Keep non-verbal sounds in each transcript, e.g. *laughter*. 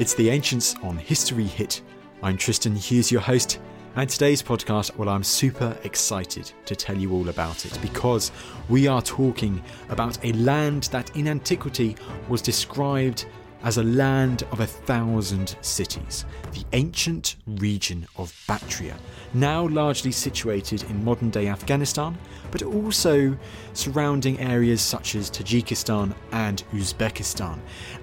It's the Ancients on History Hit. I'm Tristan Hughes, your host, and today's podcast, well, I'm super excited to tell you all about it because we are talking about a land that in antiquity was described as a land of a thousand cities, the ancient region of Bactria, now largely situated in modern day Afghanistan, but also surrounding areas such as Tajikistan and Uzbekistan.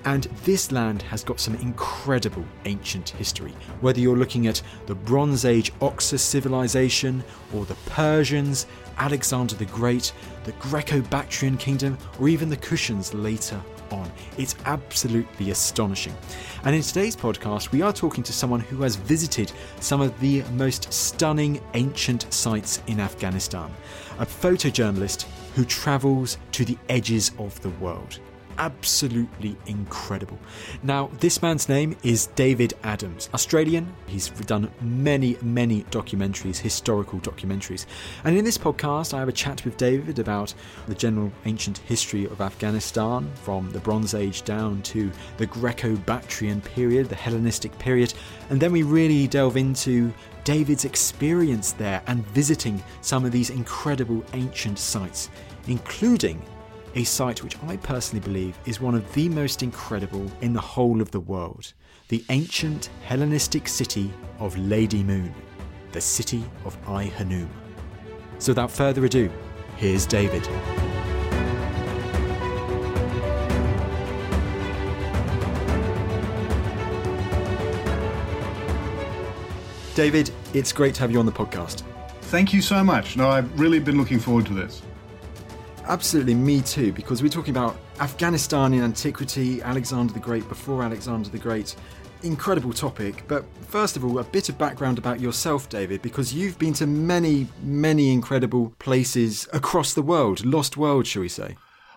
And this land has got some incredible ancient history, whether you're looking at the Bronze Age Oxus civilization or the Persians, Alexander the Great, the Greco Bactrian kingdom, or even the Kushans later on. It's absolutely astonishing. And in today's podcast, we are talking to someone who has visited some of the most stunning ancient sites in Afghanistan, a photojournalist who travels to the edges of the world absolutely incredible. Now, this man's name is David Adams, Australian. He's done many, many documentaries, historical documentaries. And in this podcast, I have a chat with David about the general ancient history of Afghanistan from the Bronze Age down to the Greco Bactrian period, the Hellenistic period. And then we really delve into David's experience there and visiting some of these incredible ancient sites, including a site which I personally believe is one of the most incredible in the whole of the world the ancient Hellenistic city of Lady Moon, the city of Ai Khanoum. So without further ado, here's David. David, it's great to have you on the podcast. Thank you so much. No, I've really been looking forward to this. Absolutely, me too, because we're talking about Afghanistan in antiquity, Alexander the Great before Alexander the Great. Incredible topic, but first of all, a bit of background about yourself, David, because you've been to many, many incredible places across the world, lost world, shall we say?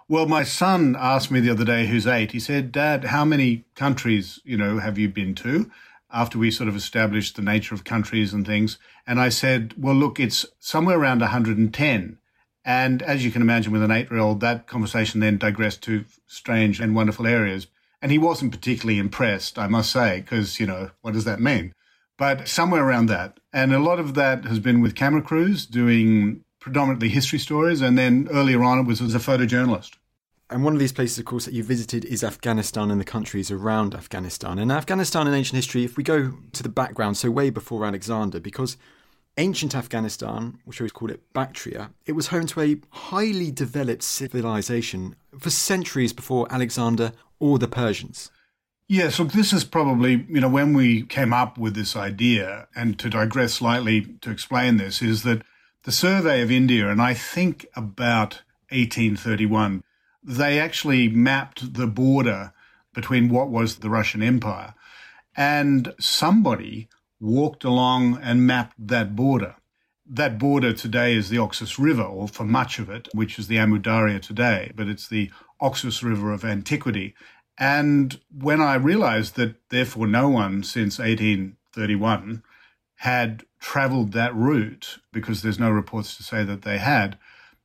Well, my son asked me the other day, who's eight, he said, Dad, how many countries, you know, have you been to? After we sort of established the nature of countries and things. And I said, well, look, it's somewhere around 110. And as you can imagine, with an eight year old, that conversation then digressed to strange and wonderful areas. And he wasn't particularly impressed, I must say, because, you know, what does that mean? But somewhere around that. And a lot of that has been with camera crews doing predominantly history stories. And then earlier on, it was as a photojournalist. And one of these places, of course, that you visited is Afghanistan and the countries around Afghanistan. And Afghanistan in ancient history, if we go to the background, so way before Alexander, because ancient Afghanistan, which I always call it Bactria, it was home to a highly developed civilization for centuries before Alexander or the Persians. Yes, look, this is probably, you know, when we came up with this idea, and to digress slightly to explain this, is that the survey of India, and I think about 1831, they actually mapped the border between what was the Russian Empire. And somebody walked along and mapped that border. That border today is the Oxus River, or for much of it, which is the Amu Darya today, but it's the Oxus River of antiquity. And when I realized that therefore no one since 1831 had traveled that route, because there's no reports to say that they had,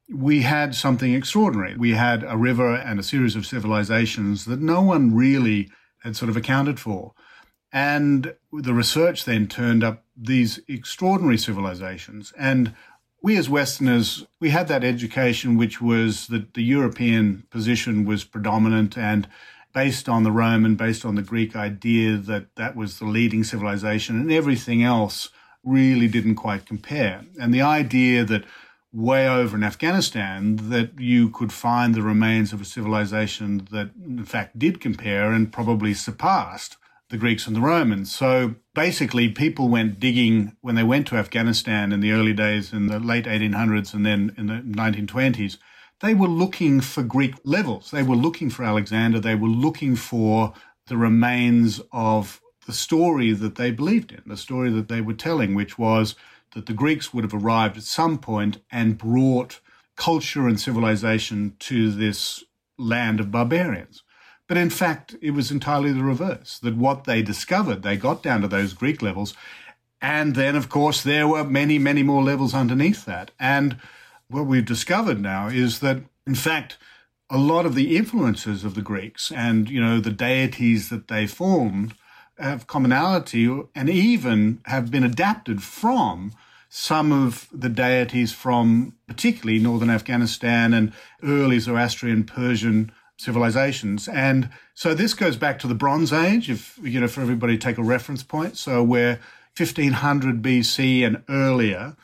we had something extraordinary. We had a river and a series of civilizations that no one really had sort of accounted for. And the research then turned up these extraordinary civilizations. And we as Westerners, we had that education which was that the European position was predominant and based on the Roman, based on the Greek idea that that was the leading civilization and everything else really didn't quite compare. And the idea that way over in Afghanistan that you could find the remains of a civilization that in fact did compare and probably surpassed the Greeks and the Romans. So basically, people went digging when they went to Afghanistan in the early days, in the late 1800s and then in the 1920s. They were looking for Greek levels. They were looking for Alexander. They were looking for the remains of the story that they believed in, the story that they were telling, which was that the Greeks would have arrived at some point and brought culture and civilization to this land of barbarians. But in fact, it was entirely the reverse that what they discovered, they got down to those Greek levels. And then, of course, there were many, many more levels underneath that. And what we've discovered now is that, in fact, a lot of the influences of the Greeks and, you know, the deities that they formed have commonality and even have been adapted from some of the deities from particularly northern Afghanistan and early Zoroastrian Persian civilizations. And so this goes back to the Bronze Age, if, you know, for everybody take a reference point. So we're 1500 BC and earlier.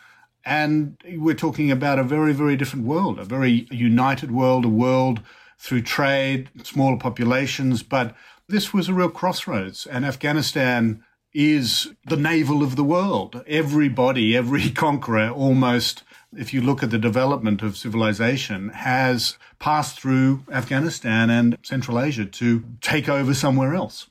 And we're talking about a very, very different world, a very united world, a world through trade, smaller populations. But this was a real crossroads. And Afghanistan is the navel of the world. Everybody, every *laughs* conqueror almost if you look at the development of civilization, has passed through Afghanistan and Central Asia to take over somewhere else.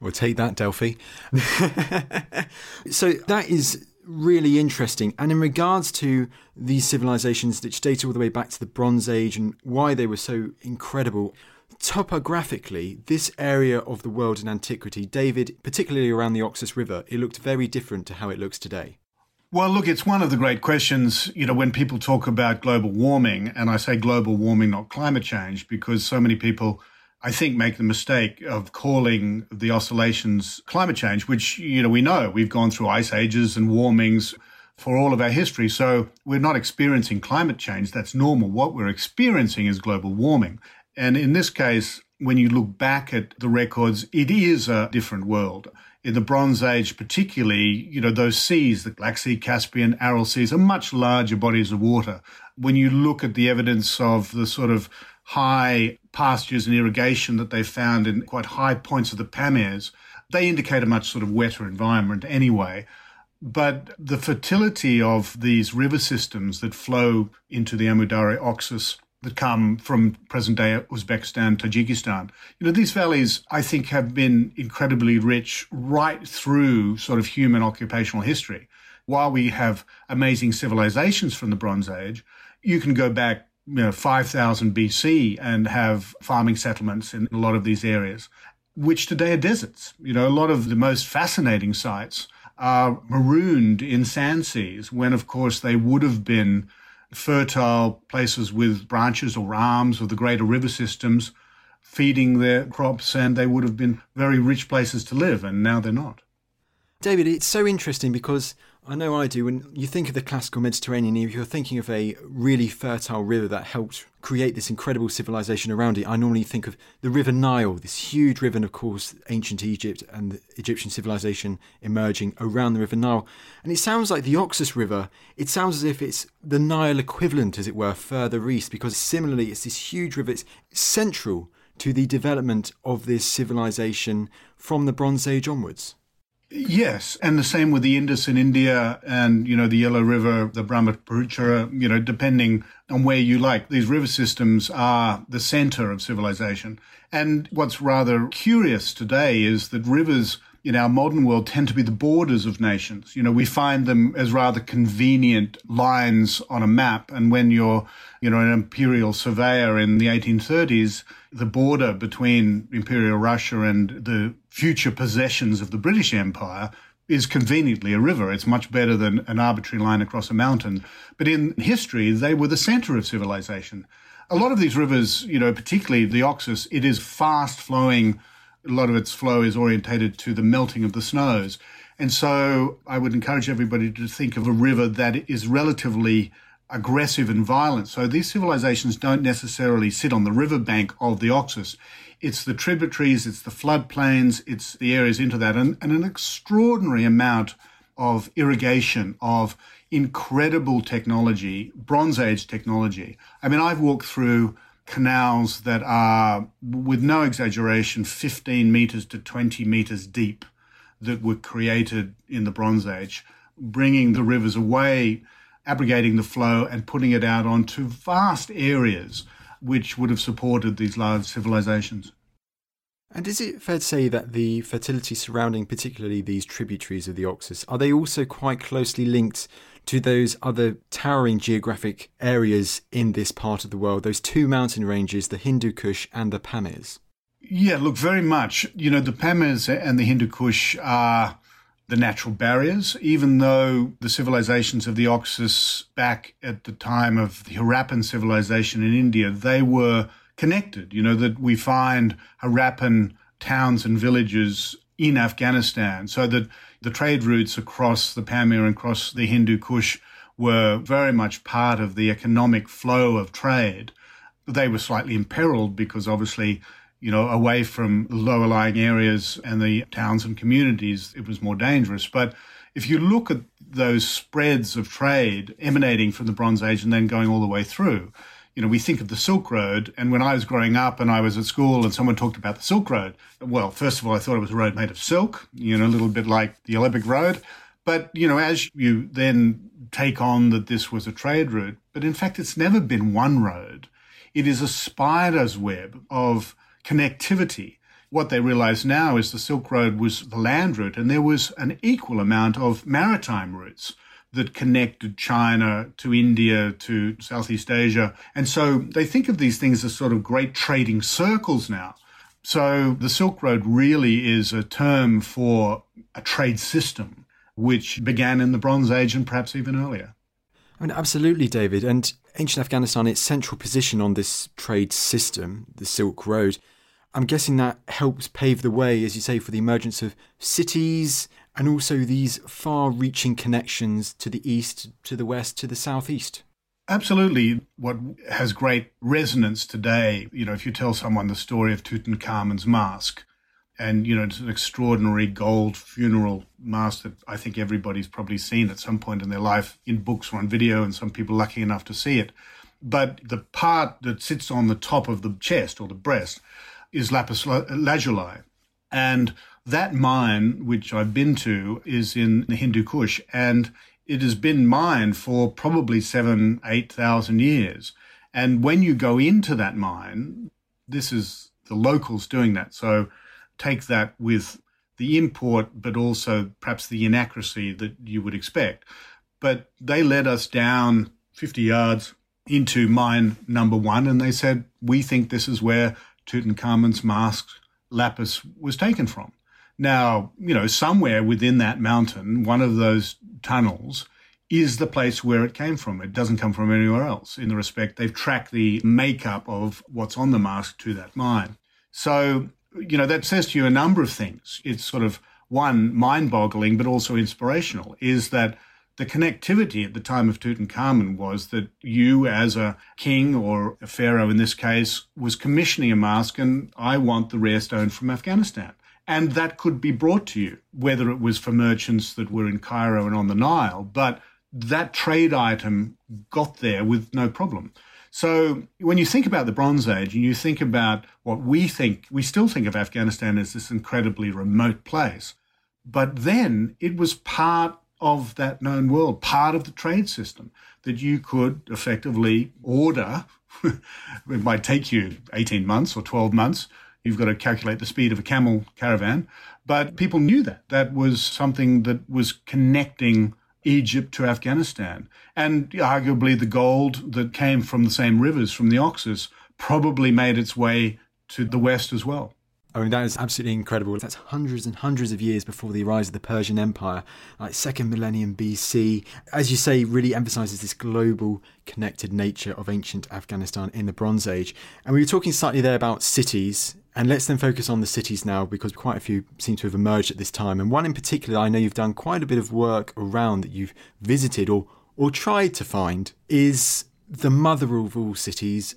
Well, take that, Delphi. *laughs* so that is really interesting. And in regards to these civilizations, which date all the way back to the Bronze Age and why they were so incredible, topographically, this area of the world in antiquity, David, particularly around the Oxus River, it looked very different to how it looks today. Well, look, it's one of the great questions, you know, when people talk about global warming, and I say global warming, not climate change, because so many people, I think, make the mistake of calling the oscillations climate change, which, you know, we know we've gone through ice ages and warmings for all of our history. So we're not experiencing climate change. That's normal. What we're experiencing is global warming. And in this case, when you look back at the records, it is a different world in the Bronze Age, particularly, you know, those seas, the Black Sea, Caspian, Aral seas, are much larger bodies of water. When you look at the evidence of the sort of high pastures and irrigation that they found in quite high points of the Pamirs, they indicate a much sort of wetter environment anyway. But the fertility of these river systems that flow into the Amu Darya Oxus that come from present day Uzbekistan, Tajikistan. You know, these valleys, I think, have been incredibly rich right through sort of human occupational history. While we have amazing civilizations from the Bronze Age, you can go back, you know, 5000 BC and have farming settlements in a lot of these areas, which today are deserts. You know, a lot of the most fascinating sites are marooned in sand seas when, of course, they would have been fertile places with branches or arms of the greater river systems feeding their crops, and they would have been very rich places to live, and now they're not. David, it's so interesting because I know I do. When you think of the classical Mediterranean, if you're thinking of a really fertile river that helped create this incredible civilization around it, I normally think of the River Nile, this huge river, and of course, ancient Egypt and the Egyptian civilization emerging around the River Nile. And it sounds like the Oxus River, it sounds as if it's the Nile equivalent, as it were, further east, because similarly, it's this huge river, it's central to the development of this civilization from the Bronze Age onwards. Yes, and the same with the Indus in India and, you know, the Yellow River, the Brahmaputra, you know, depending on where you like. These river systems are the center of civilization. And what's rather curious today is that rivers in our modern world tend to be the borders of nations. You know, we find them as rather convenient lines on a map. And when you're, you know, an imperial surveyor in the 1830s, the border between Imperial Russia and the future possessions of the British Empire is conveniently a river. It's much better than an arbitrary line across a mountain. But in history, they were the center of civilization. A lot of these rivers, you know, particularly the Oxus, it is fast flowing a lot of its flow is orientated to the melting of the snows. And so I would encourage everybody to think of a river that is relatively aggressive and violent. So these civilizations don't necessarily sit on the riverbank of the Oxus. It's the tributaries, it's the floodplains, it's the areas into that, and, and an extraordinary amount of irrigation, of incredible technology, Bronze Age technology. I mean, I've walked through canals that are, with no exaggeration, 15 meters to 20 meters deep that were created in the Bronze Age, bringing the rivers away, abrogating the flow, and putting it out onto vast areas which would have supported these large civilizations. And is it fair to say that the fertility surrounding particularly these tributaries of the Oxus, are they also quite closely linked to those other towering geographic areas in this part of the world, those two mountain ranges, the Hindu Kush and the Pamirs? Yeah, look, very much. You know, the Pamirs and the Hindu Kush are the natural barriers, even though the civilizations of the Oxus back at the time of the Harappan civilization in India, they were connected. You know, that we find Harappan towns and villages in Afghanistan, so that the trade routes across the Pamir and across the Hindu Kush were very much part of the economic flow of trade. They were slightly imperiled because obviously you know, away from lower lying areas and the towns and communities, it was more dangerous. But if you look at those spreads of trade emanating from the Bronze Age and then going all the way through, you know, we think of the Silk Road. And when I was growing up and I was at school and someone talked about the Silk Road, well, first of all, I thought it was a road made of silk, you know, a little bit like the Olympic Road. But, you know, as you then take on that this was a trade route, but in fact, it's never been one road. It is a spider's web of connectivity. What they realize now is the Silk Road was the land route, and there was an equal amount of maritime routes that connected China to India to Southeast Asia. And so they think of these things as sort of great trading circles now. So the Silk Road really is a term for a trade system which began in the Bronze Age and perhaps even earlier. I mean, absolutely, David. And ancient Afghanistan, its central position on this trade system, the Silk Road, I'm guessing that helps pave the way, as you say, for the emergence of cities and also these far reaching connections to the east, to the west, to the southeast. Absolutely. What has great resonance today, you know, if you tell someone the story of Tutankhamun's mask, and, you know, it's an extraordinary gold funeral mask that I think everybody's probably seen at some point in their life in books or on video, and some people lucky enough to see it. But the part that sits on the top of the chest or the breast is lapis lazuli. And that mine, which I've been to, is in the Hindu Kush, and it has been mined for probably seven, eight thousand years. And when you go into that mine, this is the locals doing that. So take that with the import, but also perhaps the inaccuracy that you would expect. But they led us down 50 yards into mine number one, and they said, We think this is where Tutankhamun's mask lapis was taken from. Now, you know, somewhere within that mountain, one of those tunnels is the place where it came from. It doesn't come from anywhere else in the respect they've tracked the makeup of what's on the mask to that mine. So, you know, that says to you a number of things. It's sort of one mind boggling, but also inspirational is that the connectivity at the time of Tutankhamun was that you, as a king or a pharaoh in this case, was commissioning a mask, and I want the rare stone from Afghanistan. And that could be brought to you, whether it was for merchants that were in Cairo and on the Nile, but that trade item got there with no problem. So when you think about the Bronze Age and you think about what we think, we still think of Afghanistan as this incredibly remote place. But then it was part of that known world, part of the trade system that you could effectively order. *laughs* it might take you 18 months or 12 months. You've got to calculate the speed of a camel caravan. But people knew that. That was something that was connecting Egypt to Afghanistan. And arguably, the gold that came from the same rivers, from the Oxus, probably made its way to the West as well. I mean, that is absolutely incredible. That's hundreds and hundreds of years before the rise of the Persian Empire, like second millennium BC. As you say, really emphasizes this global connected nature of ancient Afghanistan in the Bronze Age. And we were talking slightly there about cities. And let's then focus on the cities now because quite a few seem to have emerged at this time. And one in particular, I know you've done quite a bit of work around that you've visited or, or tried to find, is the mother of all cities,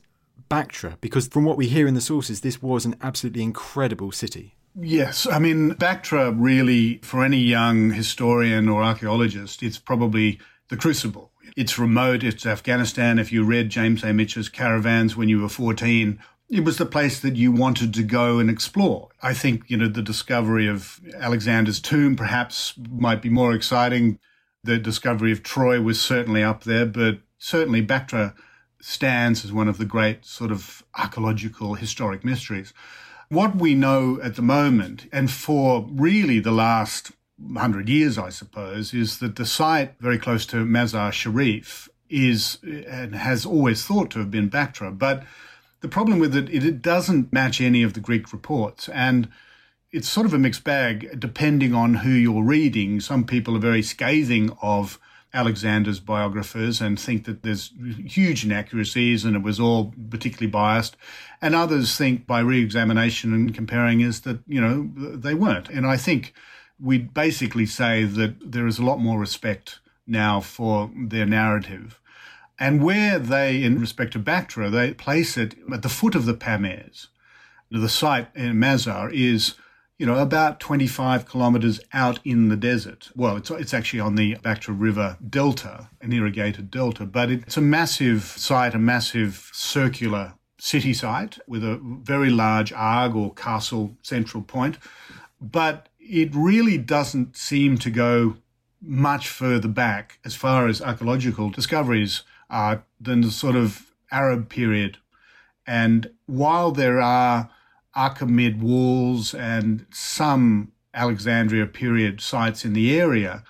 Bactra? Because from what we hear in the sources, this was an absolutely incredible city. Yes, I mean, Bactra really, for any young historian or archaeologist, it's probably the crucible. It's remote. It's Afghanistan. If you read James A. Michener's Caravans when you were 14, it was the place that you wanted to go and explore. I think, you know, the discovery of Alexander's tomb perhaps might be more exciting. The discovery of Troy was certainly up there, but certainly Bactra stands as one of the great sort of archaeological historic mysteries. What we know at the moment, and for really the last hundred years, I suppose, is that the site very close to Mazar Sharif is and has always thought to have been Bactra, but the problem with it, it doesn't match any of the Greek reports. And it's sort of a mixed bag depending on who you're reading. Some people are very scathing of Alexander's biographers and think that there's huge inaccuracies and it was all particularly biased. And others think by re-examination and comparing is that, you know, they weren't. And I think we'd basically say that there is a lot more respect now for their narrative. And where they, in respect to Bactra, they place it at the foot of the Pamirs. The site in Mazar is, you know, about 25 kilometers out in the desert. Well, it's, it's actually on the Bactra River delta, an irrigated delta, but it's a massive site, a massive circular city site with a very large arg or castle central point. But it really doesn't seem to go much further back as far as archaeological discoveries are than the sort of Arab period. And while there are Achaemenid walls and some Alexandria period sites in the area,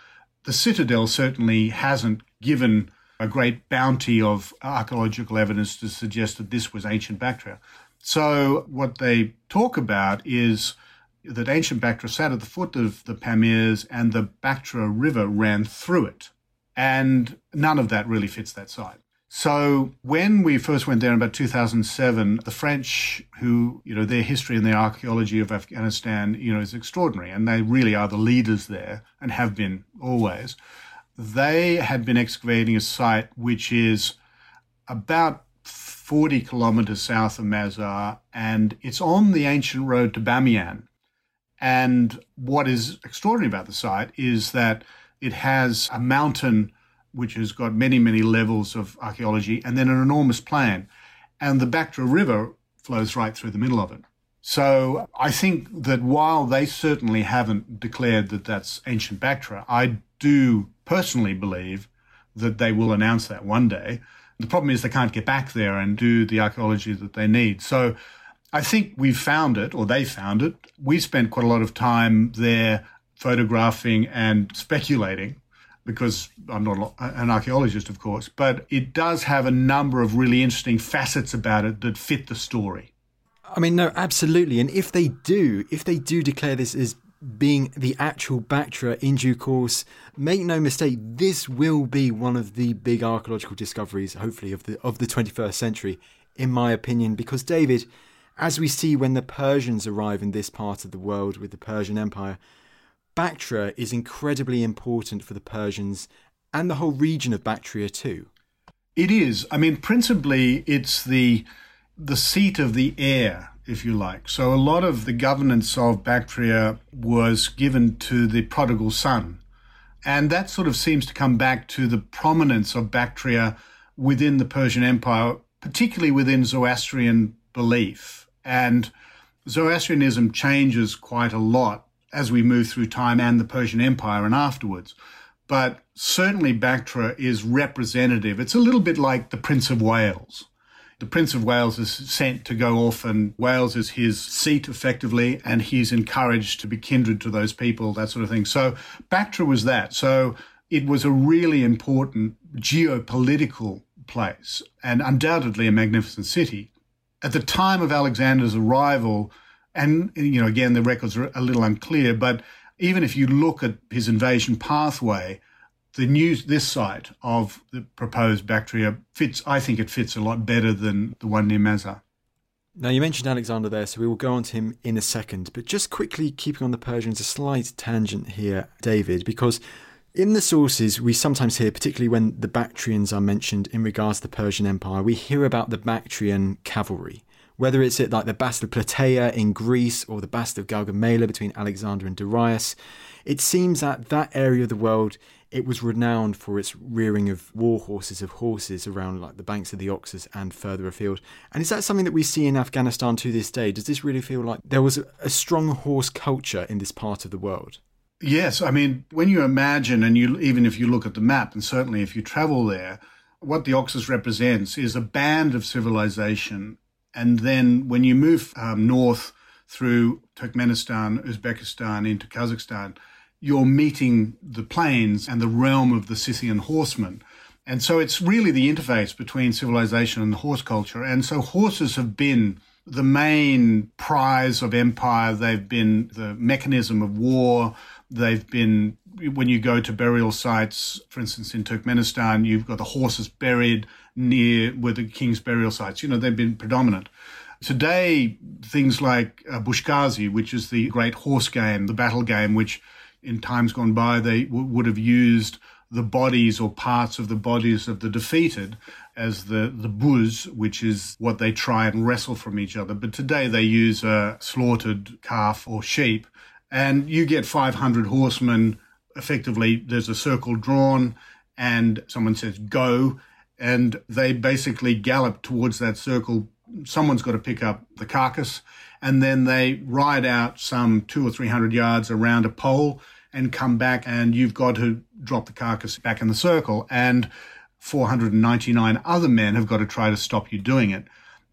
the citadel certainly hasn't given a great bounty of archaeological evidence to suggest that this was ancient Bactria. So, what they talk about is that ancient Bactria sat at the foot of the Pamirs and the Bactra River ran through it. And none of that really fits that site. So when we first went there in about 2007, the French, who, you know, their history and their archaeology of Afghanistan, you know, is extraordinary. And they really are the leaders there and have been always. They had been excavating a site which is about 40 kilometers south of Mazar, and it's on the ancient road to Bamiyan. And what is extraordinary about the site is that it has a mountain which has got many, many levels of archaeology and then an enormous plain. And the Bactra River flows right through the middle of it. So I think that while they certainly haven't declared that that's ancient Bactra, I do personally believe that they will announce that one day. The problem is they can't get back there and do the archaeology that they need. So I think we've found it, or they found it. We spent quite a lot of time there photographing and speculating because I'm not an archaeologist, of course, but it does have a number of really interesting facets about it that fit the story. I mean, no, absolutely. And if they do, if they do declare this as being the actual Bactra in due course, make no mistake, this will be one of the big archaeological discoveries, hopefully, of the of the 21st century, in my opinion. Because David, as we see when the Persians arrive in this part of the world with the Persian Empire, Bactra is incredibly important for the Persians and the whole region of Bactria too. It is. I mean, principally, it's the the seat of the heir, if you like. So a lot of the governance of Bactria was given to the prodigal son. And that sort of seems to come back to the prominence of Bactria within the Persian Empire, particularly within Zoroastrian belief. And Zoroastrianism changes quite a lot as we move through time and the Persian Empire and afterwards. But certainly Bactra is representative. It's a little bit like the Prince of Wales. The Prince of Wales is sent to go off, and Wales is his seat effectively, and he's encouraged to be kindred to those people, that sort of thing. So Bactra was that. So it was a really important geopolitical place and undoubtedly a magnificent city. At the time of Alexander's arrival, and, you know, again, the records are a little unclear, but even if you look at his invasion pathway, the news, this site of the proposed Bactria fits, I think it fits a lot better than the one near Mazar. Now, you mentioned Alexander there, so we will go on to him in a second. But just quickly keeping on the Persians, a slight tangent here, David, because in the sources, we sometimes hear, particularly when the Bactrians are mentioned in regards to the Persian Empire, we hear about the Bactrian cavalry whether it's at like the Battle of Plataea in Greece or the Battle of Gaugamela between Alexander and Darius, it seems that that area of the world it was renowned for its rearing of war horses, of horses around like the banks of the Oxus and further afield. And is that something that we see in Afghanistan to this day? Does this really feel like there was a, strong horse culture in this part of the world? Yes, I mean, when you imagine, and you even if you look at the map, and certainly if you travel there, what the Oxus represents is a band of civilization. And then when you move um, north through Turkmenistan, Uzbekistan into Kazakhstan, you're meeting the plains and the realm of the Scythian horsemen. And so it's really the interface between civilization and horse culture. And so horses have been the main prize of empire. They've been the mechanism of war. They've been, when you go to burial sites, for instance, in Turkmenistan, you've got the horses buried near where the king's burial sites. You know, they've been predominant. Today, things like uh, Buzkashi, which is the great horse game, the battle game, which in times gone by they w- would have used the bodies or parts of the bodies of the defeated as the, the buz, which is what they try and wrestle from each other. But today they use a slaughtered calf or sheep, and you get 500 horsemen. Effectively, there's a circle drawn, and someone says, go. And they basically gallop towards that circle. Someone's got to pick up the carcass, and then they ride out some two or three hundred yards around a pole and come back, and you've got to drop the carcass back in the circle. And 499 other men have got to try to stop you doing it.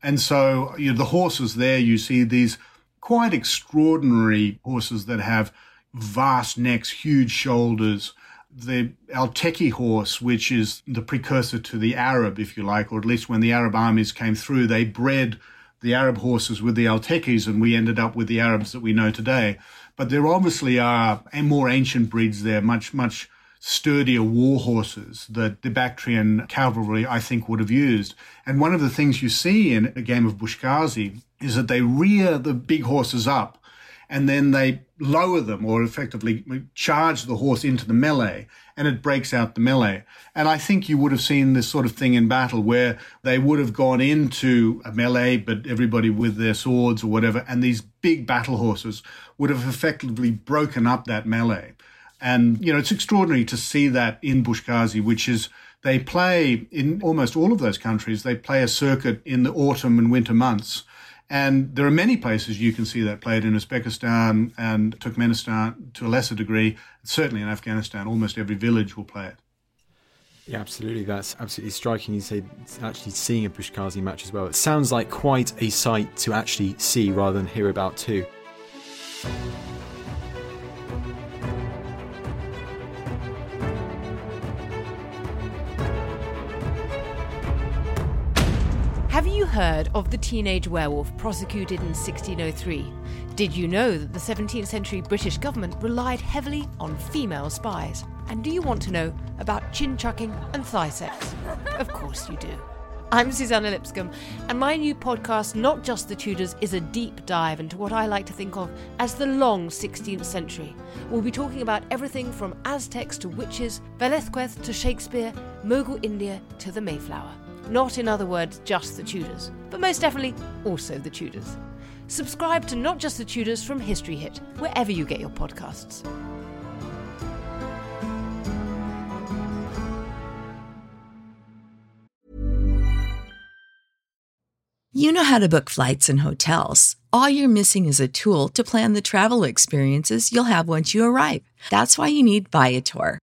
And so you know, the horses there, you see these quite extraordinary horses that have vast necks, huge shoulders. The Alteki horse, which is the precursor to the Arab, if you like, or at least when the Arab armies came through, they bred the Arab horses with the Altekis, and we ended up with the Arabs that we know today. But there obviously are more ancient breeds there, much, much sturdier war horses that the Bactrian cavalry, I think, would have used. And one of the things you see in a game of Buzkashi is that they rear the big horses up and then they lower them or effectively charge the horse into the melee and it breaks out the melee. And I think you would have seen this sort of thing in battle where they would have gone into a melee, but everybody with their swords or whatever, and these big battle horses would have effectively broken up that melee. And, you know, it's extraordinary to see that in Buzkashi, which is they play in almost all of those countries, they play a circuit in the autumn and winter months and there are many places you can see that played in Uzbekistan and Turkmenistan to a lesser degree. Certainly in Afghanistan, almost every village will play it. Yeah, absolutely. That's absolutely striking. You say actually seeing a Buzkashi match as well. It sounds like quite a sight to actually see rather than hear about too. Have you heard of the teenage werewolf prosecuted in 1603? Did you know that the 17th century British government relied heavily on female spies? And do you want to know about chin chucking and thigh sex? Of course you do. I'm Suzannah Lipscomb, and my new podcast, Not Just the Tudors, is a deep dive into what I like to think of as the long 16th century. We'll be talking about everything from Aztecs to witches, Velazquez to Shakespeare, Mughal India to the Mayflower. Not, in other words, just the Tudors, but most definitely also the Tudors. Subscribe to Not Just the Tudors from History Hit, wherever you get your podcasts. You know how to book flights and hotels. All you're missing is a tool to plan the travel experiences you'll have once you arrive. That's why you need Viator.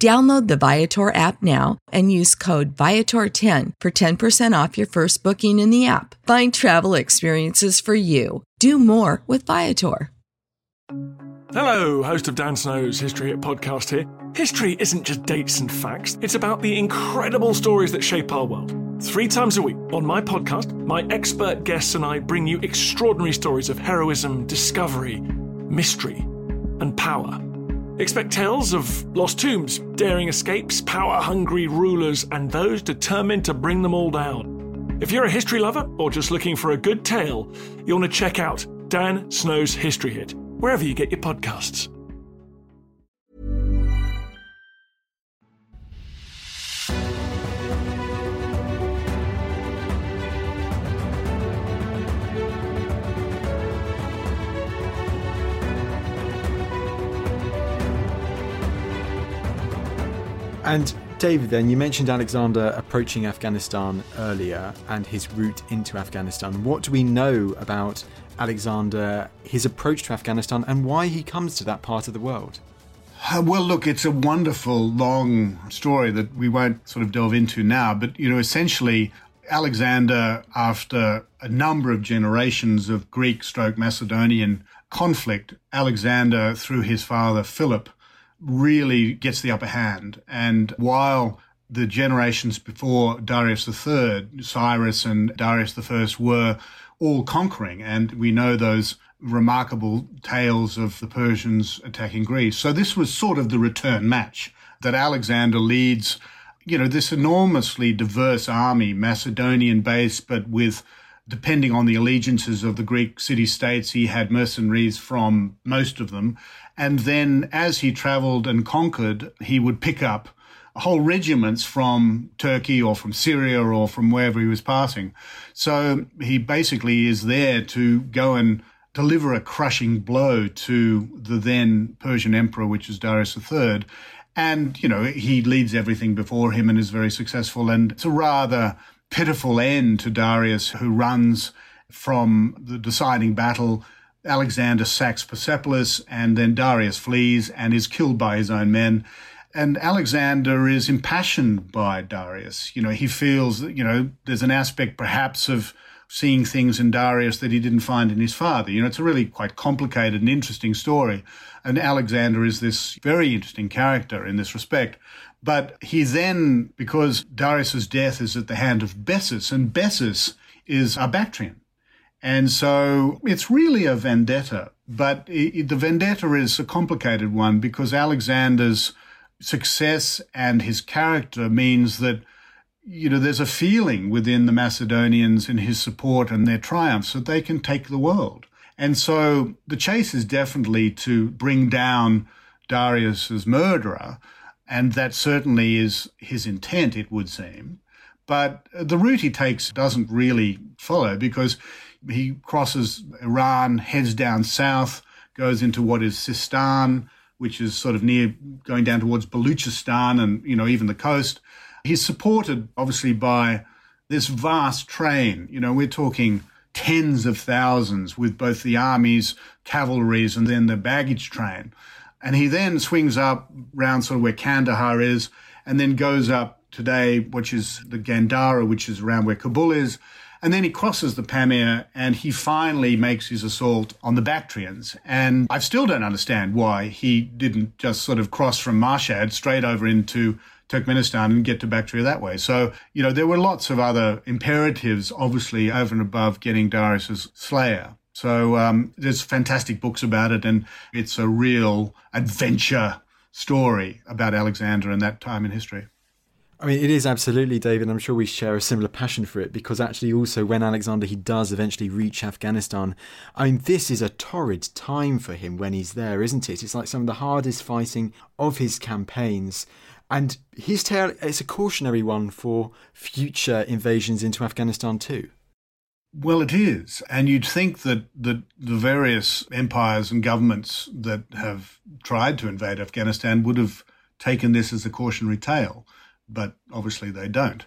Download the Viator app now and use code Viator10 for 10% off your first booking in the app. Find travel experiences for you. Do more with Viator. Hello, host of Dan Snow's History Hit podcast here. History isn't just dates and facts, it's about the incredible stories that shape our world. Three times a week on my podcast, my expert guests and I bring you extraordinary stories of heroism, discovery, mystery, and power. Expect tales of lost tombs, daring escapes, power hungry rulers, and those determined to bring them all down. If you're a history lover or just looking for a good tale, you'll want to check out Dan Snow's History Hit, wherever you get your podcasts. And David, then you mentioned Alexander approaching Afghanistan earlier and his route into Afghanistan. What do we know about Alexander, his approach to Afghanistan, and why he comes to that part of the world? Uh, well, look, it's a wonderful, long story that we won't sort of delve into now. But, you know, essentially, Alexander, after a number of generations of Greek stroke Macedonian conflict, Alexander, through his father Philip, really gets the upper hand. And while the generations before Darius III, Cyrus and Darius I were all conquering, and we know those remarkable tales of the Persians attacking Greece. So this was sort of the return match that Alexander leads, you know, this enormously diverse army, Macedonian based, but with depending on the allegiances of the Greek city states, he had mercenaries from most of them. And then as he traveled and conquered, he would pick up whole regiments from Turkey or from Syria or from wherever he was passing. So he basically is there to go and deliver a crushing blow to the then Persian emperor, which is Darius III. And, you know, he leads everything before him and is very successful. And it's a rather pitiful end to Darius, who runs from the deciding battle Alexander sacks Persepolis, and then Darius flees and is killed by his own men. And Alexander is impassioned by Darius. You know, he feels you know, there's an aspect perhaps of seeing things in Darius that he didn't find in his father. You know, it's a really quite complicated and interesting story. And Alexander is this very interesting character in this respect. But he then, because Darius's death is at the hand of Bessus, and Bessus is a Bactrian. And so it's really a vendetta, but it, the vendetta is a complicated one because Alexander's success and his character means that you know there's a feeling within the Macedonians in his support and their triumphs that they can take the world. And so the chase is definitely to bring down Darius's murderer, and that certainly is his intent, it would seem. But the route he takes doesn't really follow because he crosses Iran, heads down south, goes into what is Sistan, which is sort of near going down towards Baluchistan and, you know, even the coast. He's supported, obviously, by this vast train. You know, we're talking tens of thousands with both the armies, cavalries, and then the baggage train. And he then swings up round sort of where Kandahar is, and then goes up today, which is the Gandhara, which is around where Kabul is, and then he crosses the Pamir and he finally makes his assault on the Bactrians. And I still don't understand why he didn't just sort of cross from Mashhad straight over into Turkmenistan and get to Bactria that way. So, you know, there were lots of other imperatives, obviously, over and above getting Darius's slayer. So um, there's fantastic books about it, and it's a real adventure story about Alexander and that time in history. I mean, it is absolutely, David. I'm sure we share a similar passion for it because actually, also, when Alexander he does eventually reach Afghanistan, I mean, this is a torrid time for him when he's there, isn't it? It's like some of the hardest fighting of his campaigns. And his tale is a cautionary one for future invasions into Afghanistan, too. Well, it is. And you'd think that, that the various empires and governments that have tried to invade Afghanistan would have taken this as a cautionary tale but obviously they don't.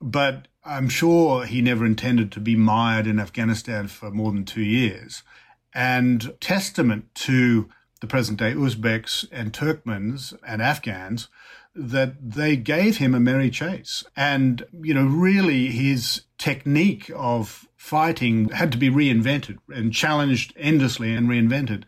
But I'm sure he never intended to be mired in Afghanistan for more than two years. And testament to the present day Uzbeks and Turkmens and Afghans that they gave him a merry chase. And, you know, really his technique of fighting had to be reinvented and challenged endlessly and reinvented.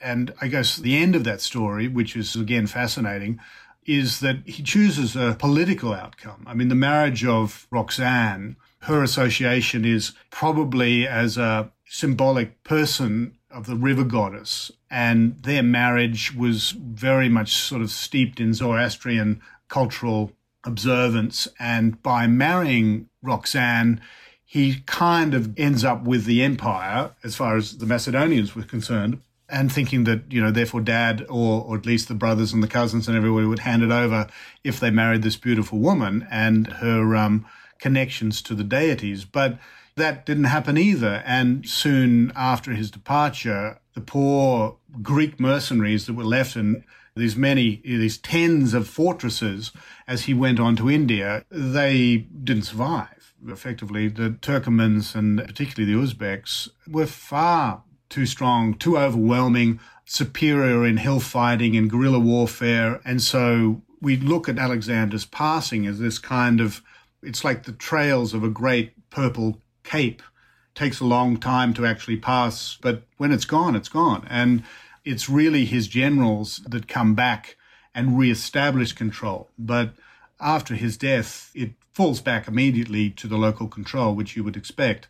And I guess the end of that story, which is again fascinating, is that he chooses a political outcome. I mean, the marriage of Roxanne, her association is probably as a symbolic person of the river goddess, and their marriage was very much sort of steeped in Zoroastrian cultural observance. And by marrying Roxanne, he kind of ends up with the empire as far as the Macedonians were concerned and thinking that, you know, therefore dad or, or at least the brothers and the cousins and everybody would hand it over if they married this beautiful woman and her um, connections to the deities. But that didn't happen either. And soon after his departure, the poor Greek mercenaries that were left in these many, these tens of fortresses as he went on to India, they didn't survive. Effectively, the Turkomans and particularly the Uzbeks were far too strong, too overwhelming, superior in hill fighting and guerrilla warfare. And so we look at Alexander's passing as this kind of, it's like the trails of a great purple cape. It takes a long time to actually pass, but when it's gone, it's gone. And it's really his generals that come back and re-establish control. But after his death, it falls back immediately to the local control, which you would expect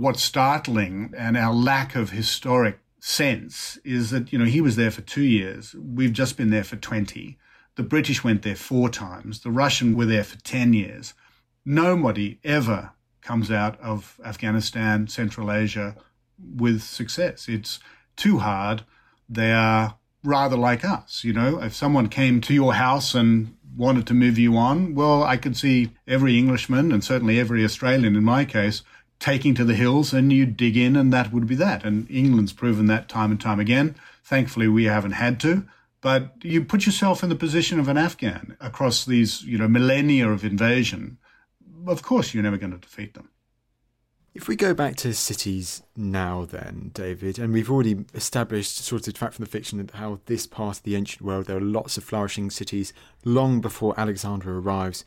what's startling and our lack of historic sense is that, you know, he was there for two years. We've just been there for 20. The British went there four times. The Russian were there for 10 years. Nobody ever comes out of Afghanistan, Central Asia with success. It's too hard. They are rather like us. You know, if someone came to your house and wanted to move you on, well, I could see every Englishman and certainly every Australian in my case taking to the hills and you dig in and that would be that. And England's proven that time and time again. Thankfully, we haven't had to. But you put yourself in the position of an Afghan across these, you know, millennia of invasion. Of course, you're never going to defeat them. If we go back to cities now, then, David, and we've already established, sort of fact from the fiction, that how this part of the ancient world, there are lots of flourishing cities long before Alexander arrives.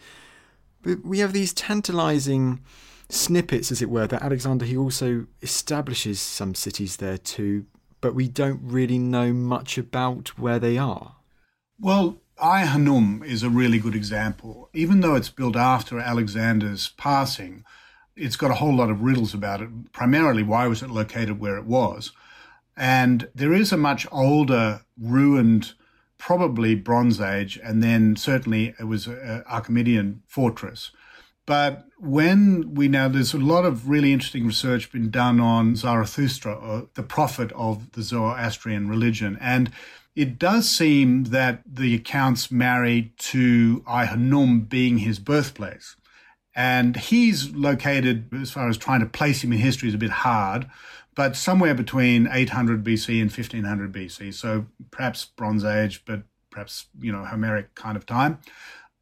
But we have these tantalizing snippets, as it were, that Alexander he also establishes some cities there too, but we don't really know much about where they are. Well, Ai Khanoum is a really good example. Even though it's built after Alexander's passing, it's got a whole lot of riddles about it. Primarily, why was it located where it was? And there is a much older, ruined, probably Bronze Age, and then certainly it was an Achaemenian fortress but when we now, there's a lot of really interesting research been done on Zarathustra, or the prophet of the Zoroastrian religion. And it does seem that the accounts marry to Ai Khanoum being his birthplace. And he's located, as far as trying to place him in history is a bit hard, but somewhere between 800 BC and 1500 BC. So perhaps Bronze Age, but perhaps, you know, Homeric kind of time.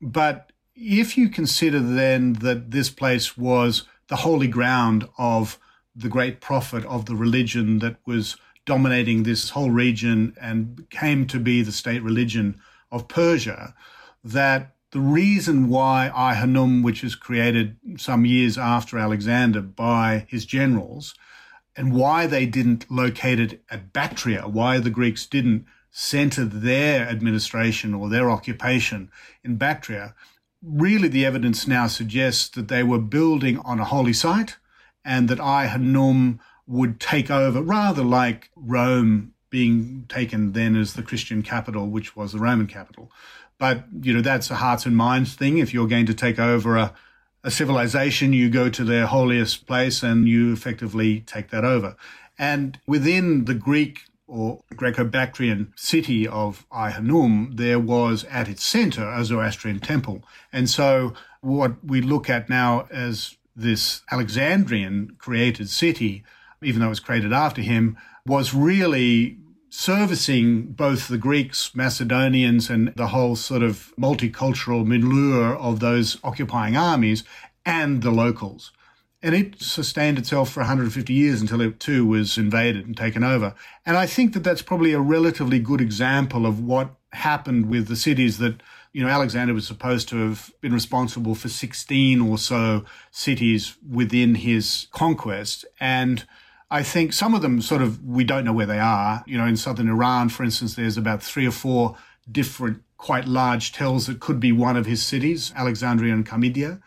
But if you consider then that this place was the holy ground of the great prophet of the religion that was dominating this whole region and came to be the state religion of Persia, that the reason why Ai Khanoum, which was created some years after Alexander by his generals, and why they didn't locate it at Bactria, why the Greeks didn't center their administration or their occupation in Bactria, really the evidence now suggests that they were building on a holy site and that Ai Khanoum would take over, rather like Rome being taken then as the Christian capital, which was the Roman capital. But, you know, that's a hearts and minds thing. If you're going to take over a, a civilization, you go to their holiest place and you effectively take that over. And within the Greek or Greco-Bactrian city of Ai Khanoum, there was at its center a Zoroastrian temple. And so what we look at now as this Alexandrian created city, even though it was created after him, was really servicing both the Greeks, Macedonians, and the whole sort of multicultural milieu of those occupying armies and the locals. And it sustained itself for 150 years until it too was invaded and taken over. And I think that that's probably a relatively good example of what happened with the cities that, you know, Alexander was supposed to have been responsible for 16 or so cities within his conquest. And I think some of them sort of, we don't know where they are. You know, in southern Iran, for instance, there's about three or four different quite large tells that could be one of his cities, Alexandria and Carmania.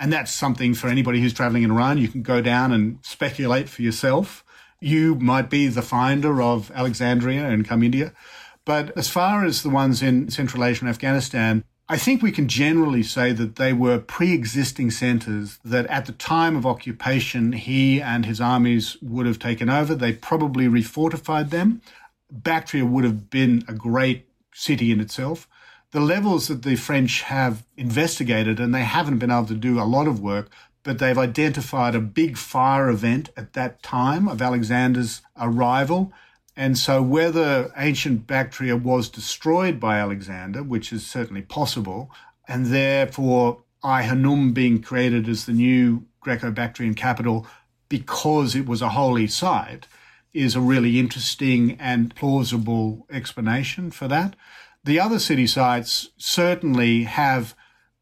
And that's something for anybody who's traveling in Iran. You can go down and speculate for yourself. You might be the finder of Alexandria and Carmania. But as far as the ones in Central Asia and Afghanistan, I think we can generally say that they were pre existing centers that at the time of occupation, he and his armies would have taken over. They probably refortified them. Bactria would have been a great city in itself. The levels that the French have investigated, and they haven't been able to do a lot of work, but they've identified a big fire event at that time of Alexander's arrival and so, whether ancient Bactria was destroyed by Alexander, which is certainly possible, and therefore Ai Khanoum being created as the new Greco Bactrian capital because it was a holy site, is a really interesting and plausible explanation for that. The other city sites certainly have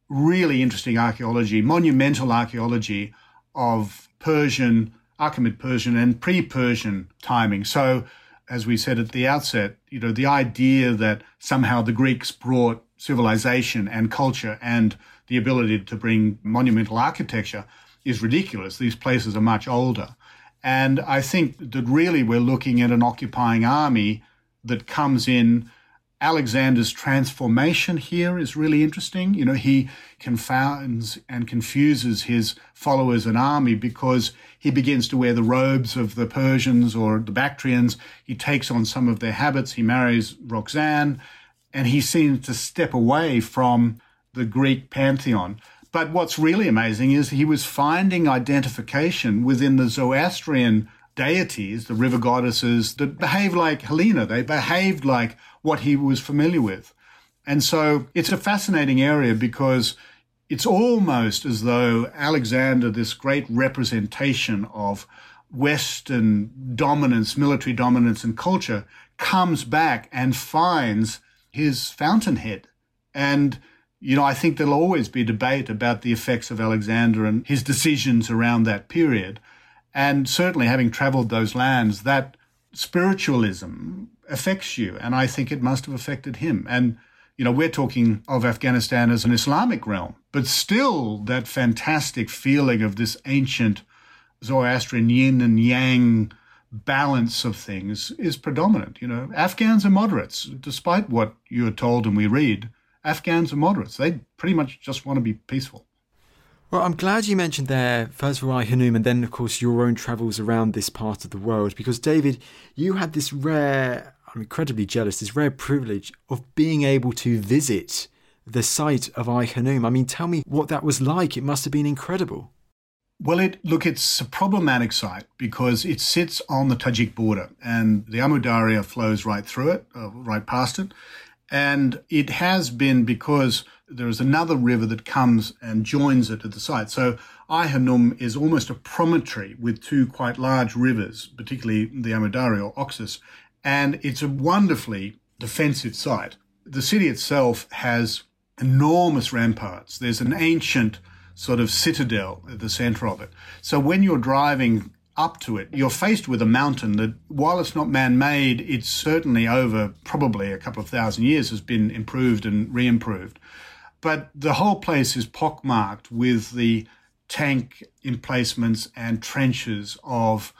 really interesting archaeology, monumental archaeology of Persian, Achaemenid Persian, and pre Persian timing. So, as we said at the outset, you know, the idea that somehow the Greeks brought civilization and culture and the ability to bring monumental architecture is ridiculous. These places are much older. And I think that really we're looking at an occupying army that comes in Alexander's transformation here is really interesting. You know, he confounds and confuses his followers and army because he begins to wear the robes of the Persians or the Bactrians. He takes on some of their habits. He marries Roxanne and he seems to step away from the Greek pantheon. But what's really amazing is he was finding identification within the Zoroastrian deities, the river goddesses that behaved like Helena. They behaved like what he was familiar with. And so it's a fascinating area because it's almost as though Alexander, this great representation of Western dominance, military dominance, and culture, comes back and finds his fountainhead. And, you know, I think there'll always be debate about the effects of Alexander and his decisions around that period. And certainly, having traveled those lands, that spiritualism affects you. And I think it must have affected him. And, you know, we're talking of Afghanistan as an Islamic realm, but still that fantastic feeling of this ancient Zoroastrian yin and yang balance of things is predominant. You know, Afghans are moderates, despite what you're told and we read. Afghans are moderates. They pretty much just want to be peaceful. Well, I'm glad you mentioned there, first of all, Khanoum, and then, of course, your own travels around this part of the world, because, David, you had this rare I'm incredibly jealous, this rare privilege of being able to visit the site of Ai Khanoum. I mean, tell me what that was like. It must have been incredible. Well, it look, it's a problematic site because it sits on the Tajik border, and the Amu Darya flows right through it, uh, right past it, and it has been because there is another river that comes and joins it at the site. So Ai Khanoum is almost a promontory with two quite large rivers, particularly the Amu Darya or Oxus, and it's a wonderfully defensive site. The city itself has enormous ramparts. There's an ancient sort of citadel at the center of it. So when you're driving up to it, you're faced with a mountain that, while it's not man made, it's certainly over probably a couple of thousand years has been improved and re improved. But the whole place is pockmarked with the tank emplacements and trenches of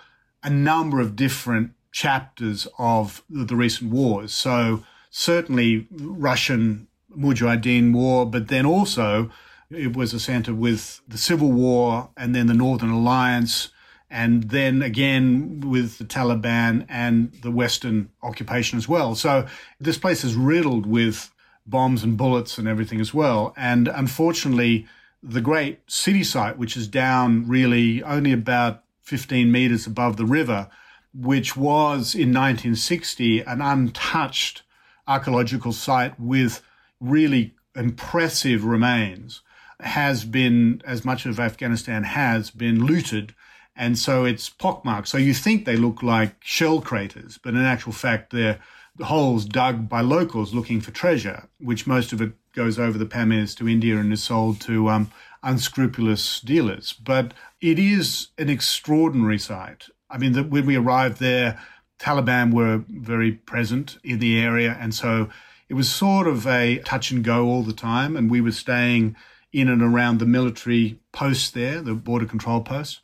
a number of different chapters of the recent wars. So certainly Russian Mujahideen war, but then also it was a center with the Civil War and then the Northern Alliance, and then again with the Taliban and the Western occupation as well. So this place is riddled with bombs and bullets and everything as well. And unfortunately, the great city site, which is down really only about 15 meters above the river, which was in 1960 an untouched archaeological site with really impressive remains, has been, as much of Afghanistan has, been looted. And so it's pockmarked. So you think they look like shell craters, but in actual fact, they're holes dug by locals looking for treasure, which most of it goes over the Pamirs to India and is sold to um, unscrupulous dealers. But it is an extraordinary site. I mean, the, when we arrived there, Taliban were very present in the area, and so it was sort of a touch and go all the time. And we were staying in and around the military posts there, the border control posts.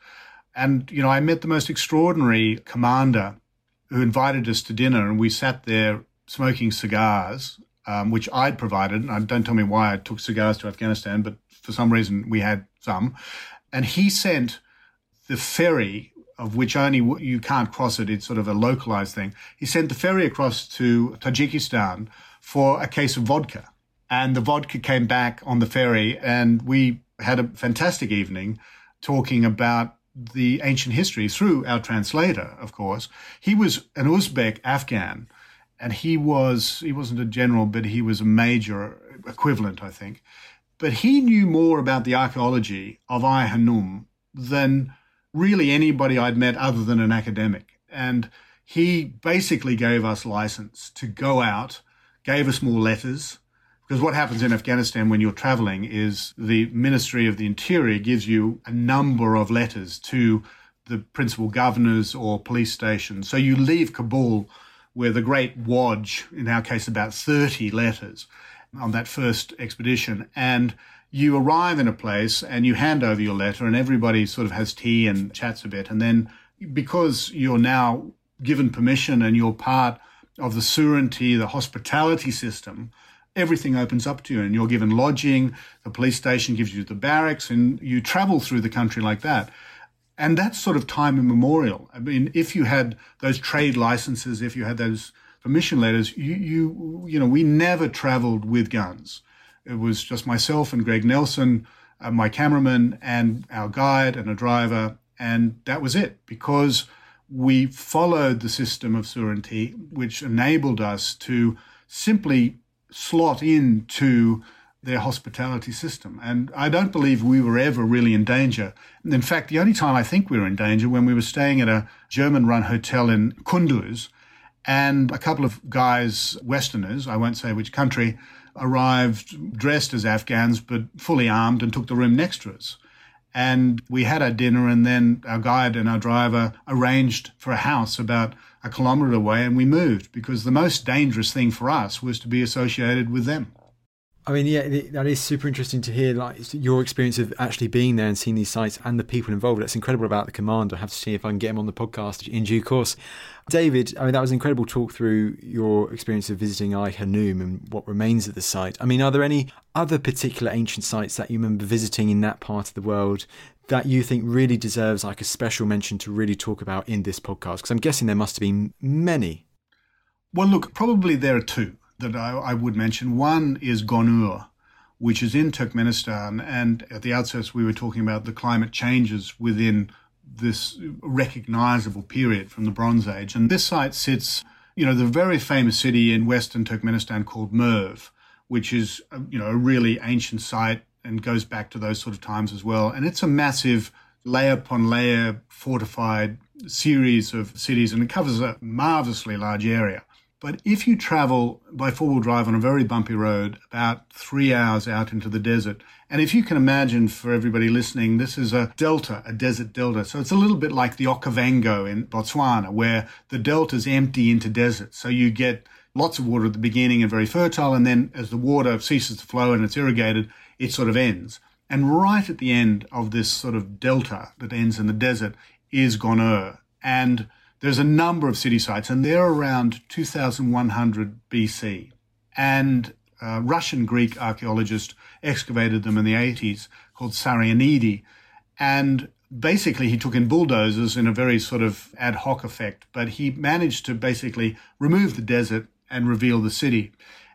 And, you know, I met the most extraordinary commander who invited us to dinner and we sat there smoking cigars, um, which I'd provided. And don't tell me why I took cigars to Afghanistan, but for some reason we had some. And he sent the ferry of which only you can't cross it. It's sort of a localized thing. He sent the ferry across to Tajikistan for a case of vodka. And the vodka came back on the ferry, and we had a fantastic evening talking about the ancient history through our translator, of course. He was an Uzbek Afghan, and he was he wasn't a general, but he was a major equivalent, I think. But he knew more about the archaeology of Ai than really anybody I'd met other than an academic. And he basically gave us license to go out, gave us more letters. Because what happens in Afghanistan when you're traveling is the Ministry of the Interior gives you a number of letters to the principal governors or police stations. So you leave Kabul with a great wad, in our case, about 30 letters on that first expedition. And you arrive in a place and you hand over your letter and everybody sort of has tea and chats a bit. And then because you're now given permission and you're part of the Surinti, the hospitality system, everything opens up to you and you're given lodging. The police station gives you the barracks and you travel through the country like that. And that's sort of time immemorial. I mean, if you had those trade licenses, if you had those permission letters, you, you, you know, we never traveled with guns. It was just myself and Greg Nelson, uh, my cameraman, and our guide and a driver. And that was it because we followed the system of Surinti, which enabled us to simply slot into their hospitality system. And I don't believe we were ever really in danger. In fact, the only time I think we were in danger when we were staying at a German run hotel in Kunduz and a couple of guys, Westerners, I won't say which country, arrived dressed as Afghans but fully armed and took the room next to us. And we had our dinner, and then our guide and our driver arranged for a house about a kilometre away, and we moved because the most dangerous thing for us was to be associated with them. I mean, yeah, that is super interesting to hear. Like your experience of actually being there and seeing these sites and the people involved. That's incredible about the command. I have to see if I can get him on the podcast in due course. David, I mean, that was an incredible talk through your experience of visiting Ai and what remains of the site. I mean, are there any other particular ancient sites that you remember visiting in that part of the world that you think really deserves like a special mention to really talk about in this podcast? Because I'm guessing there must have been many. Well, look, probably there are two that I, I would mention. One is Gonur, which is in Turkmenistan. And at the outset, we were talking about the climate changes within this recognizable period from the Bronze Age. And this site sits, you know, the very famous city in western Turkmenistan called Merv, which is, you know, a really ancient site and goes back to those sort of times as well. And it's a massive layer upon layer fortified series of cities and it covers a marvelously large area. But if you travel by four wheel drive on a very bumpy road, about three hours out into the desert, and if you can imagine for everybody listening, this is a delta, a desert delta. So it's a little bit like the Okavango in Botswana, where the deltas empty into desert. So you get lots of water at the beginning and very fertile, and then as the water ceases to flow and it's irrigated, it sort of ends. And right at the end of this sort of delta that ends in the desert is Gonur. And there's a number of city sites, and they're around 2100 BC. And a Russian Greek archaeologist excavated them in the 80s called Sarianidi. And basically, he took in bulldozers in a very sort of ad hoc effect, but he managed to basically remove the desert and reveal the city.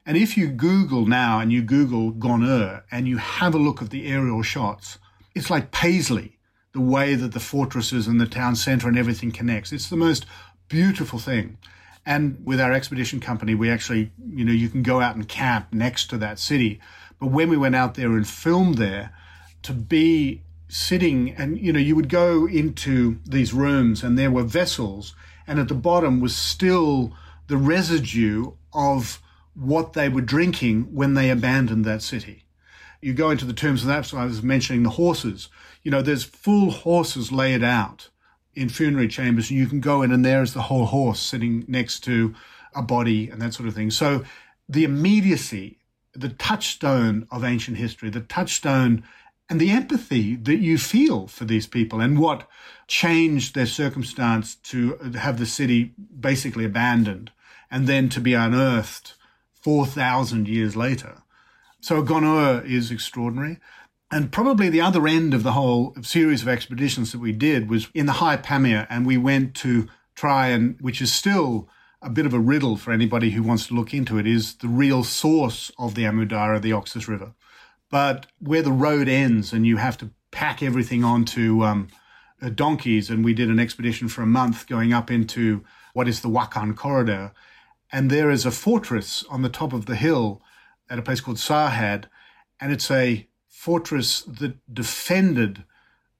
And if you Google now and you Google Gonur and you have a look at the aerial shots, it's like Paisley the way that the fortresses and the town center and everything connects. It's the most beautiful thing. And with our expedition company, we actually, you know, you can go out and camp next to that city. But when we went out there and filmed there, to be sitting and, you know, you would go into these rooms and there were vessels, and at the bottom was still the residue of what they were drinking when they abandoned that city. You go into the tombs, and that's why I was mentioning the horses you know, there's full horses laid out in funerary chambers, and you can go in, and there's the whole horse sitting next to a body and that sort of thing. So the immediacy, the touchstone of ancient history, the touchstone and the empathy that you feel for these people and what changed their circumstance to have the city basically abandoned and then to be unearthed 4,000 years later. So Gonur is extraordinary. And probably the other end of the whole series of expeditions that we did was in the High Pamir, and we went to try and, which is still a bit of a riddle for anybody who wants to look into it, is the real source of the Amu Darya, the Oxus River. But where the road ends and you have to pack everything onto um, uh, donkeys, and we did an expedition for a month going up into what is the Wakhan corridor, and there is a fortress on the top of the hill at a place called Sarhad, and it's a fortress that defended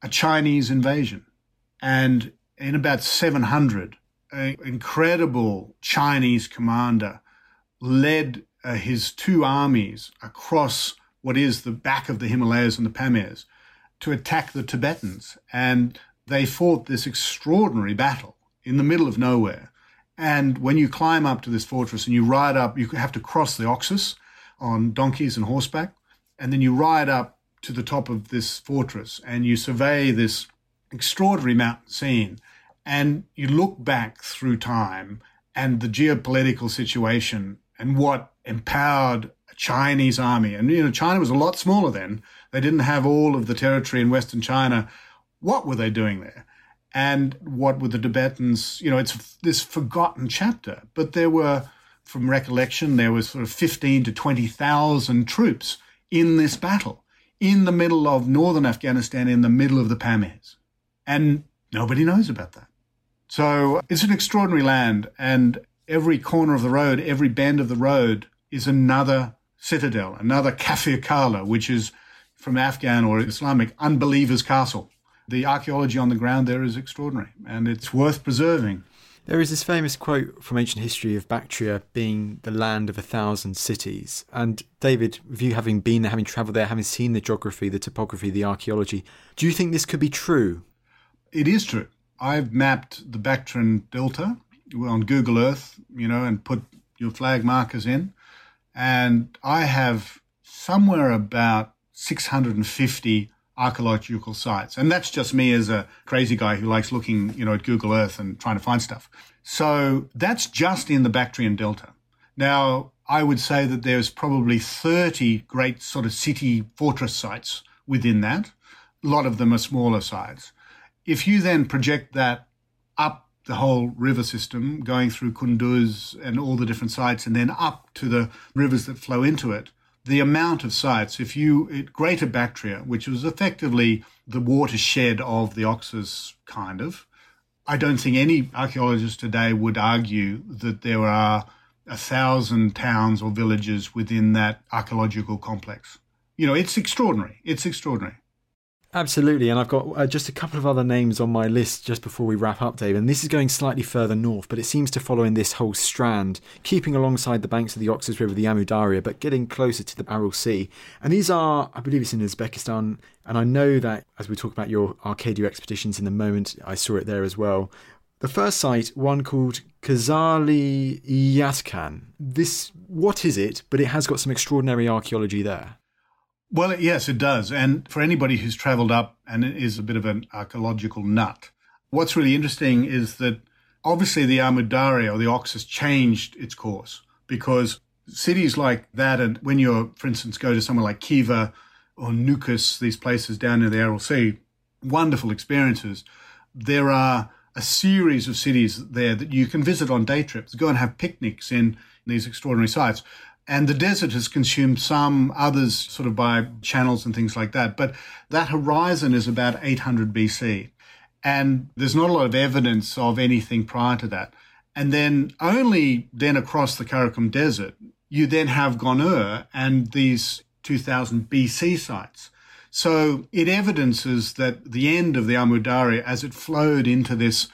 a Chinese invasion. And in about 700, an incredible Chinese commander led uh, his two armies across what is the back of the Himalayas and the Pamirs to attack the Tibetans. And they fought this extraordinary battle in the middle of nowhere. And when you climb up to this fortress and you ride up, you have to cross the Oxus on donkeys and horseback. And then you ride up to the top of this fortress and you survey this extraordinary mountain scene. And you look back through time and the geopolitical situation and what empowered a Chinese army. And, you know, China was a lot smaller then. They didn't have all of the territory in Western China. What were they doing there? And what were the Tibetans? You know, it's this forgotten chapter, but there were, from recollection, there was sort of 15 to 20,000 troops in this battle in the middle of northern Afghanistan, in the middle of the Pamirs. And nobody knows about that. So it's an extraordinary land, and every corner of the road, every bend of the road is another citadel, another Kafir Kala, which is from Afghan or Islamic unbelievers' castle. The archaeology on the ground there is extraordinary and it's worth preserving. There is this famous quote from ancient history of Bactria being the land of a thousand cities. And David, with you having been there, having travelled there, having seen the geography, the topography, the archaeology, do you think this could be true? It is true. I've mapped the Bactrian Delta on Google Earth, you know, and put your flag markers in. And I have somewhere about 650 archaeological sites. And that's just me as a crazy guy who likes looking, you know, at Google Earth and trying to find stuff. So that's just in the Bactrian Delta. Now, I would say that there's probably 30 great sort of city fortress sites within that. A lot of them are smaller sites. If you then project that up the whole river system going through Kunduz and all the different sites and then up to the rivers that flow into it. The amount of sites, if you, it, Greater Bactria, which was effectively the watershed of the Oxus, kind of, I don't think any archaeologist today would argue that there are a thousand towns or villages within that archaeological complex. You know, it's extraordinary. It's extraordinary. Absolutely, and I've got uh, just a couple of other names on my list just before we wrap up, Dave. And this is going slightly further north, but it seems to follow in this whole strand, keeping alongside the banks of the Oxus River, the Amu Darya, but getting closer to the Aral Sea. And these are, I believe it's in Uzbekistan, and I know that as we talk about your Arcadia expeditions in the moment, I saw it there as well. The first site, one called Kazakly-yatkan. This, what is it? But it has got some extraordinary archaeology there. Well, yes, it does. And for anybody who's traveled up and is a bit of an archaeological nut, what's really interesting is that obviously the Amu Darya or the Oxus changed its course because cities like that, and when you're, for instance, go to somewhere like Khiva or Nukus, these places down near the Aral Sea, wonderful experiences. There are a series of cities there that you can visit on day trips, go and have picnics in these extraordinary sites. And the desert has consumed some, others sort of by channels and things like that. But that horizon is about 800 BC. And there's not a lot of evidence of anything prior to that. And then only then across the Karakum Desert, you then have Gonur and these 2000 BC sites. So it evidences that the end of the Amu Darya, as it flowed into this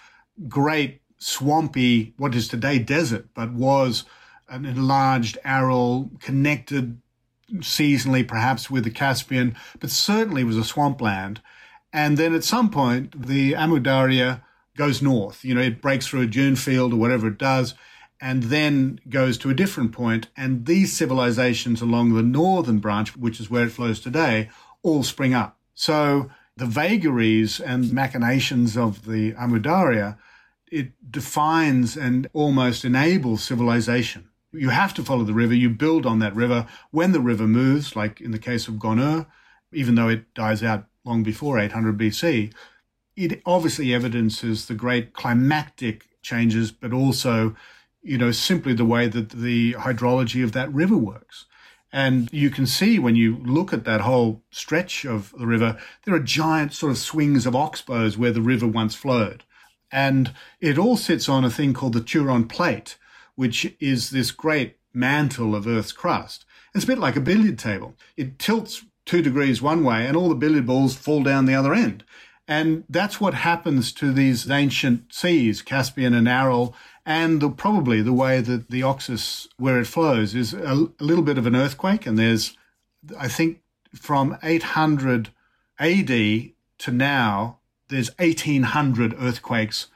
great swampy, what is today desert, but was an enlarged Aral, connected seasonally perhaps with the Caspian, but certainly was a swampland. And then at some point, the Amu Darya goes north. You know, it breaks through a dune field or whatever it does. and then goes to a different point. And these civilizations along the northern branch, which is where it flows today, all spring up. So the vagaries and machinations of the Amu Darya, it defines and almost enables civilization. You have to follow the river. You build on that river. When the river moves, like in the case of Gonur, even though it dies out long before 800 BC, it obviously evidences the great climactic changes, but also, you know, simply the way that the hydrology of that river works. And you can see when you look at that whole stretch of the river, there are giant sort of swings of oxbows where the river once flowed. And it all sits on a thing called the Turan Plate, which is this great mantle of Earth's crust. It's a bit like a billiard table. It tilts two degrees one way and all the billiard balls fall down the other end. And that's what happens to these ancient seas, Caspian and Aral, and the, probably the way that the Oxus, where it flows, is a, a little bit of an earthquake. And there's, I think, from 800 AD to now, there's 1,800 earthquakes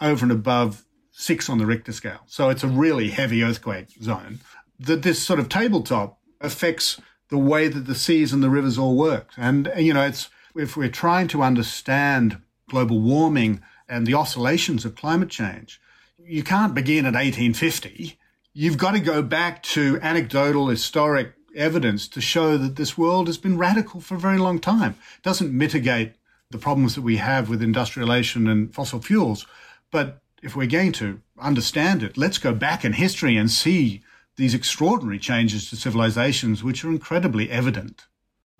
over and above six on the Richter scale. So it's a really heavy earthquake zone. That this sort of tabletop affects the way that the seas and the rivers all work. And, uh, you know, it's, if we're trying to understand global warming and the oscillations of climate change, you can't begin at 1850. You've got to go back to anecdotal historic evidence to show that this world has been radical for a very long time. It doesn't mitigate the problems that we have with industrialization and fossil fuels. But if we're going to understand it, let's go back in history and see these extraordinary changes to civilizations, which are incredibly evident.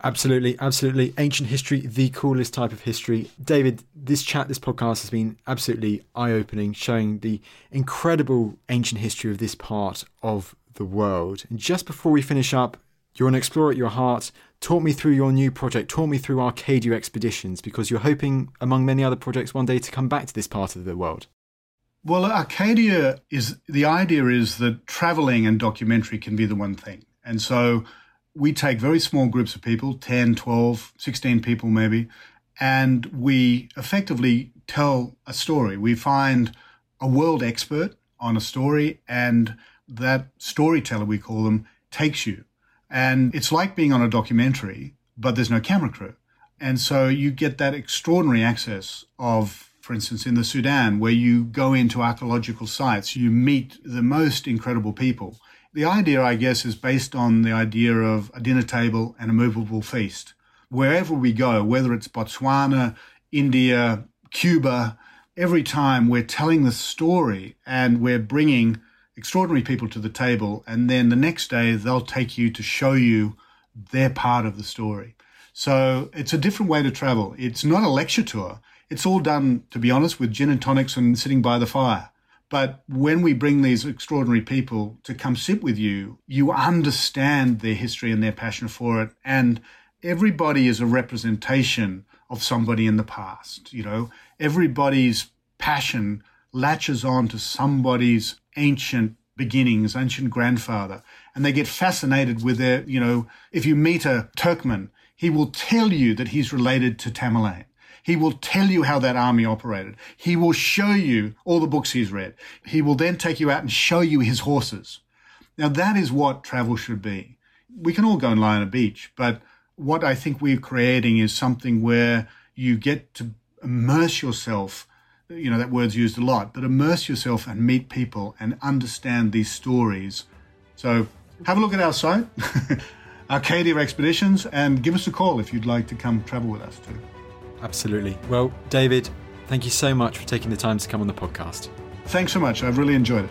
Absolutely, absolutely. Ancient history, the coolest type of history. David, this chat, this podcast has been absolutely eye opening, showing the incredible ancient history of this part of the world. And just before we finish up, you're an explorer at your heart. Talk me through your new project. Talk me through Arcadia Expeditions because you're hoping, among many other projects, one day to come back to this part of the world. Well, Arcadia is the idea is that traveling and documentary can be the one thing. And so we take very small groups of people 10, 12, 16 people maybe and we effectively tell a story. We find a world expert on a story and that storyteller, we call them, takes you. And it's like being on a documentary, but there's no camera crew. And so you get that extraordinary access of for instance, in the Sudan, where you go into archaeological sites, you meet the most incredible people. The idea, I guess, is based on the idea of a dinner table and a movable feast. Wherever we go, whether it's Botswana, India, Cuba, every time we're telling the story and we're bringing extraordinary people to the table. And then the next day, they'll take you to show you their part of the story. So it's a different way to travel. It's not a lecture tour. It's all done, to be honest, with gin and tonics and sitting by the fire. But when we bring these extraordinary people to come sit with you, you understand their history and their passion for it. And everybody is a representation of somebody in the past. You know, everybody's passion latches on to somebody's ancient beginnings, ancient grandfather. And they get fascinated with their, you know, if you meet a Turkmen, he will tell you that he's related to Tamerlane. He will tell you how that army operated. He will show you all the books he's read. He will then take you out and show you his horses. Now that is what travel should be. We can all go and lie on a beach, but what I think we're creating is something where you get to immerse yourself. You know, that word's used a lot, but immerse yourself and meet people and understand these stories. So have a look at our site, *laughs* Arcadia Expeditions, and give us a call if you'd like to come travel with us too. Absolutely. Well, David, thank you so much for taking the time to come on the podcast. Thanks so much. I've really enjoyed it.